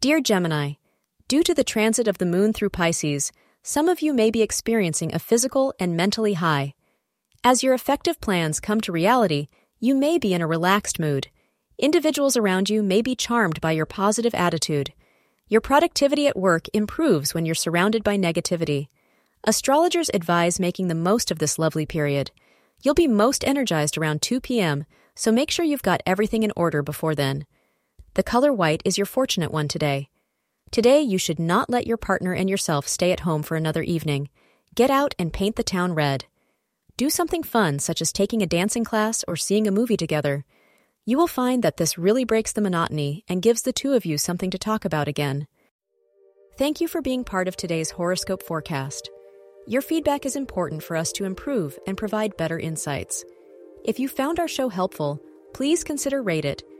Dear Gemini, due to the transit of the moon through Pisces, some of you may be experiencing a physical and mentally high. As your effective plans come to reality, you may be in a relaxed mood. Individuals around you may be charmed by your positive attitude. Your productivity at work improves when you're surrounded by negativity. Astrologers advise making the most of this lovely period. You'll be most energized around 2 p.m., so make sure you've got everything in order before then. The color white is your fortunate one today. Today, you should not let your partner and yourself stay at home for another evening. Get out and paint the town red. Do something fun, such as taking a dancing class or seeing a movie together. You will find that this really breaks the monotony and gives the two of you something to talk about again. Thank you for being part of today's horoscope forecast. Your feedback is important for us to improve and provide better insights. If you found our show helpful, please consider rate it.